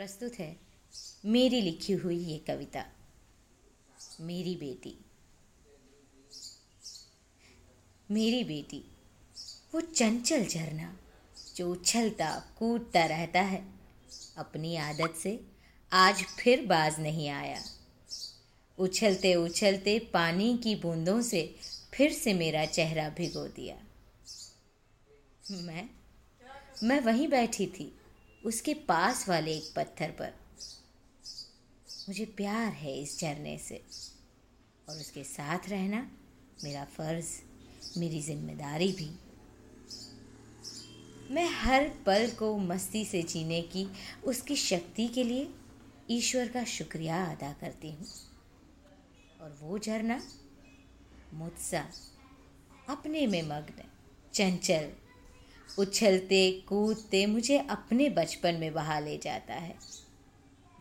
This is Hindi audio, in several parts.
प्रस्तुत है। मेरी लिखी हुई ये कविता, मेरी बेटी। मेरी बेटी, वो चंचल झरना, जो उछलता, कूदता रहता है। अपनी आदत से आज फिर बाज नहीं आया। उछलते उछलते पानी की बूंदों से फिर से मेरा चेहरा भिगो दिया। मैं मैं वहीं बैठी थी। उसके पास वाले एक पत्थर पर। मुझे प्यार है इस झरने से। और उसके साथ रहना मेरा फ़र्ज़, मेरी ज़िम्मेदारी भी। मैं हर पल को मस्ती से जीने की, उसकी शक्ति के लिए ईश्वर का शुक्रिया अदा करती हूँ। और वो झरना मुझसा, अपने में मग्न, चंचल उछलते, कूदते, मुझे अपने बचपन में बहा ले जाता है,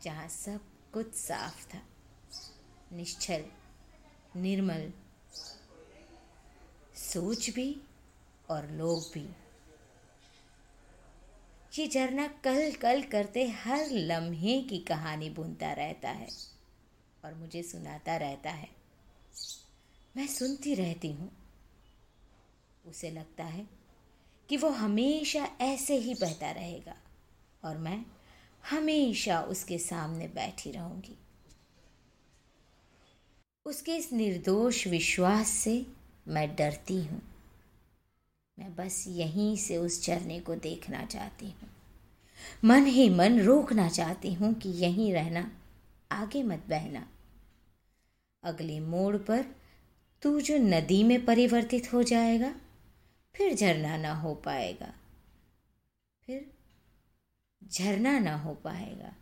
जहाँ सब कुछ साफ़ था। निश्चल, निर्मल, सोच भी और लोग भी। ये झरना कल कल करते हर लम्हे की कहानी बुनता रहता है और मुझे सुनाता रहता है। मैं सुनती रहती हूँ। उसे लगता है कि वो हमेशा ऐसे ही बहता रहेगा और मैं हमेशा उसके सामने बैठी रहूँगी। उसके इस निर्दोष विश्वास से मैं डरती हूँ। मैं बस यहीं से उस झरने को देखना चाहती हूँ। मन ही मन रोकना चाहती हूँ कि यहीं रहना, आगे मत बहना। अगले मोड़ पर तू जो नदी में परिवर्तित हो जाएगा फिर झरना ना हो पाएगा। फिर झरना ना हो पाएगा।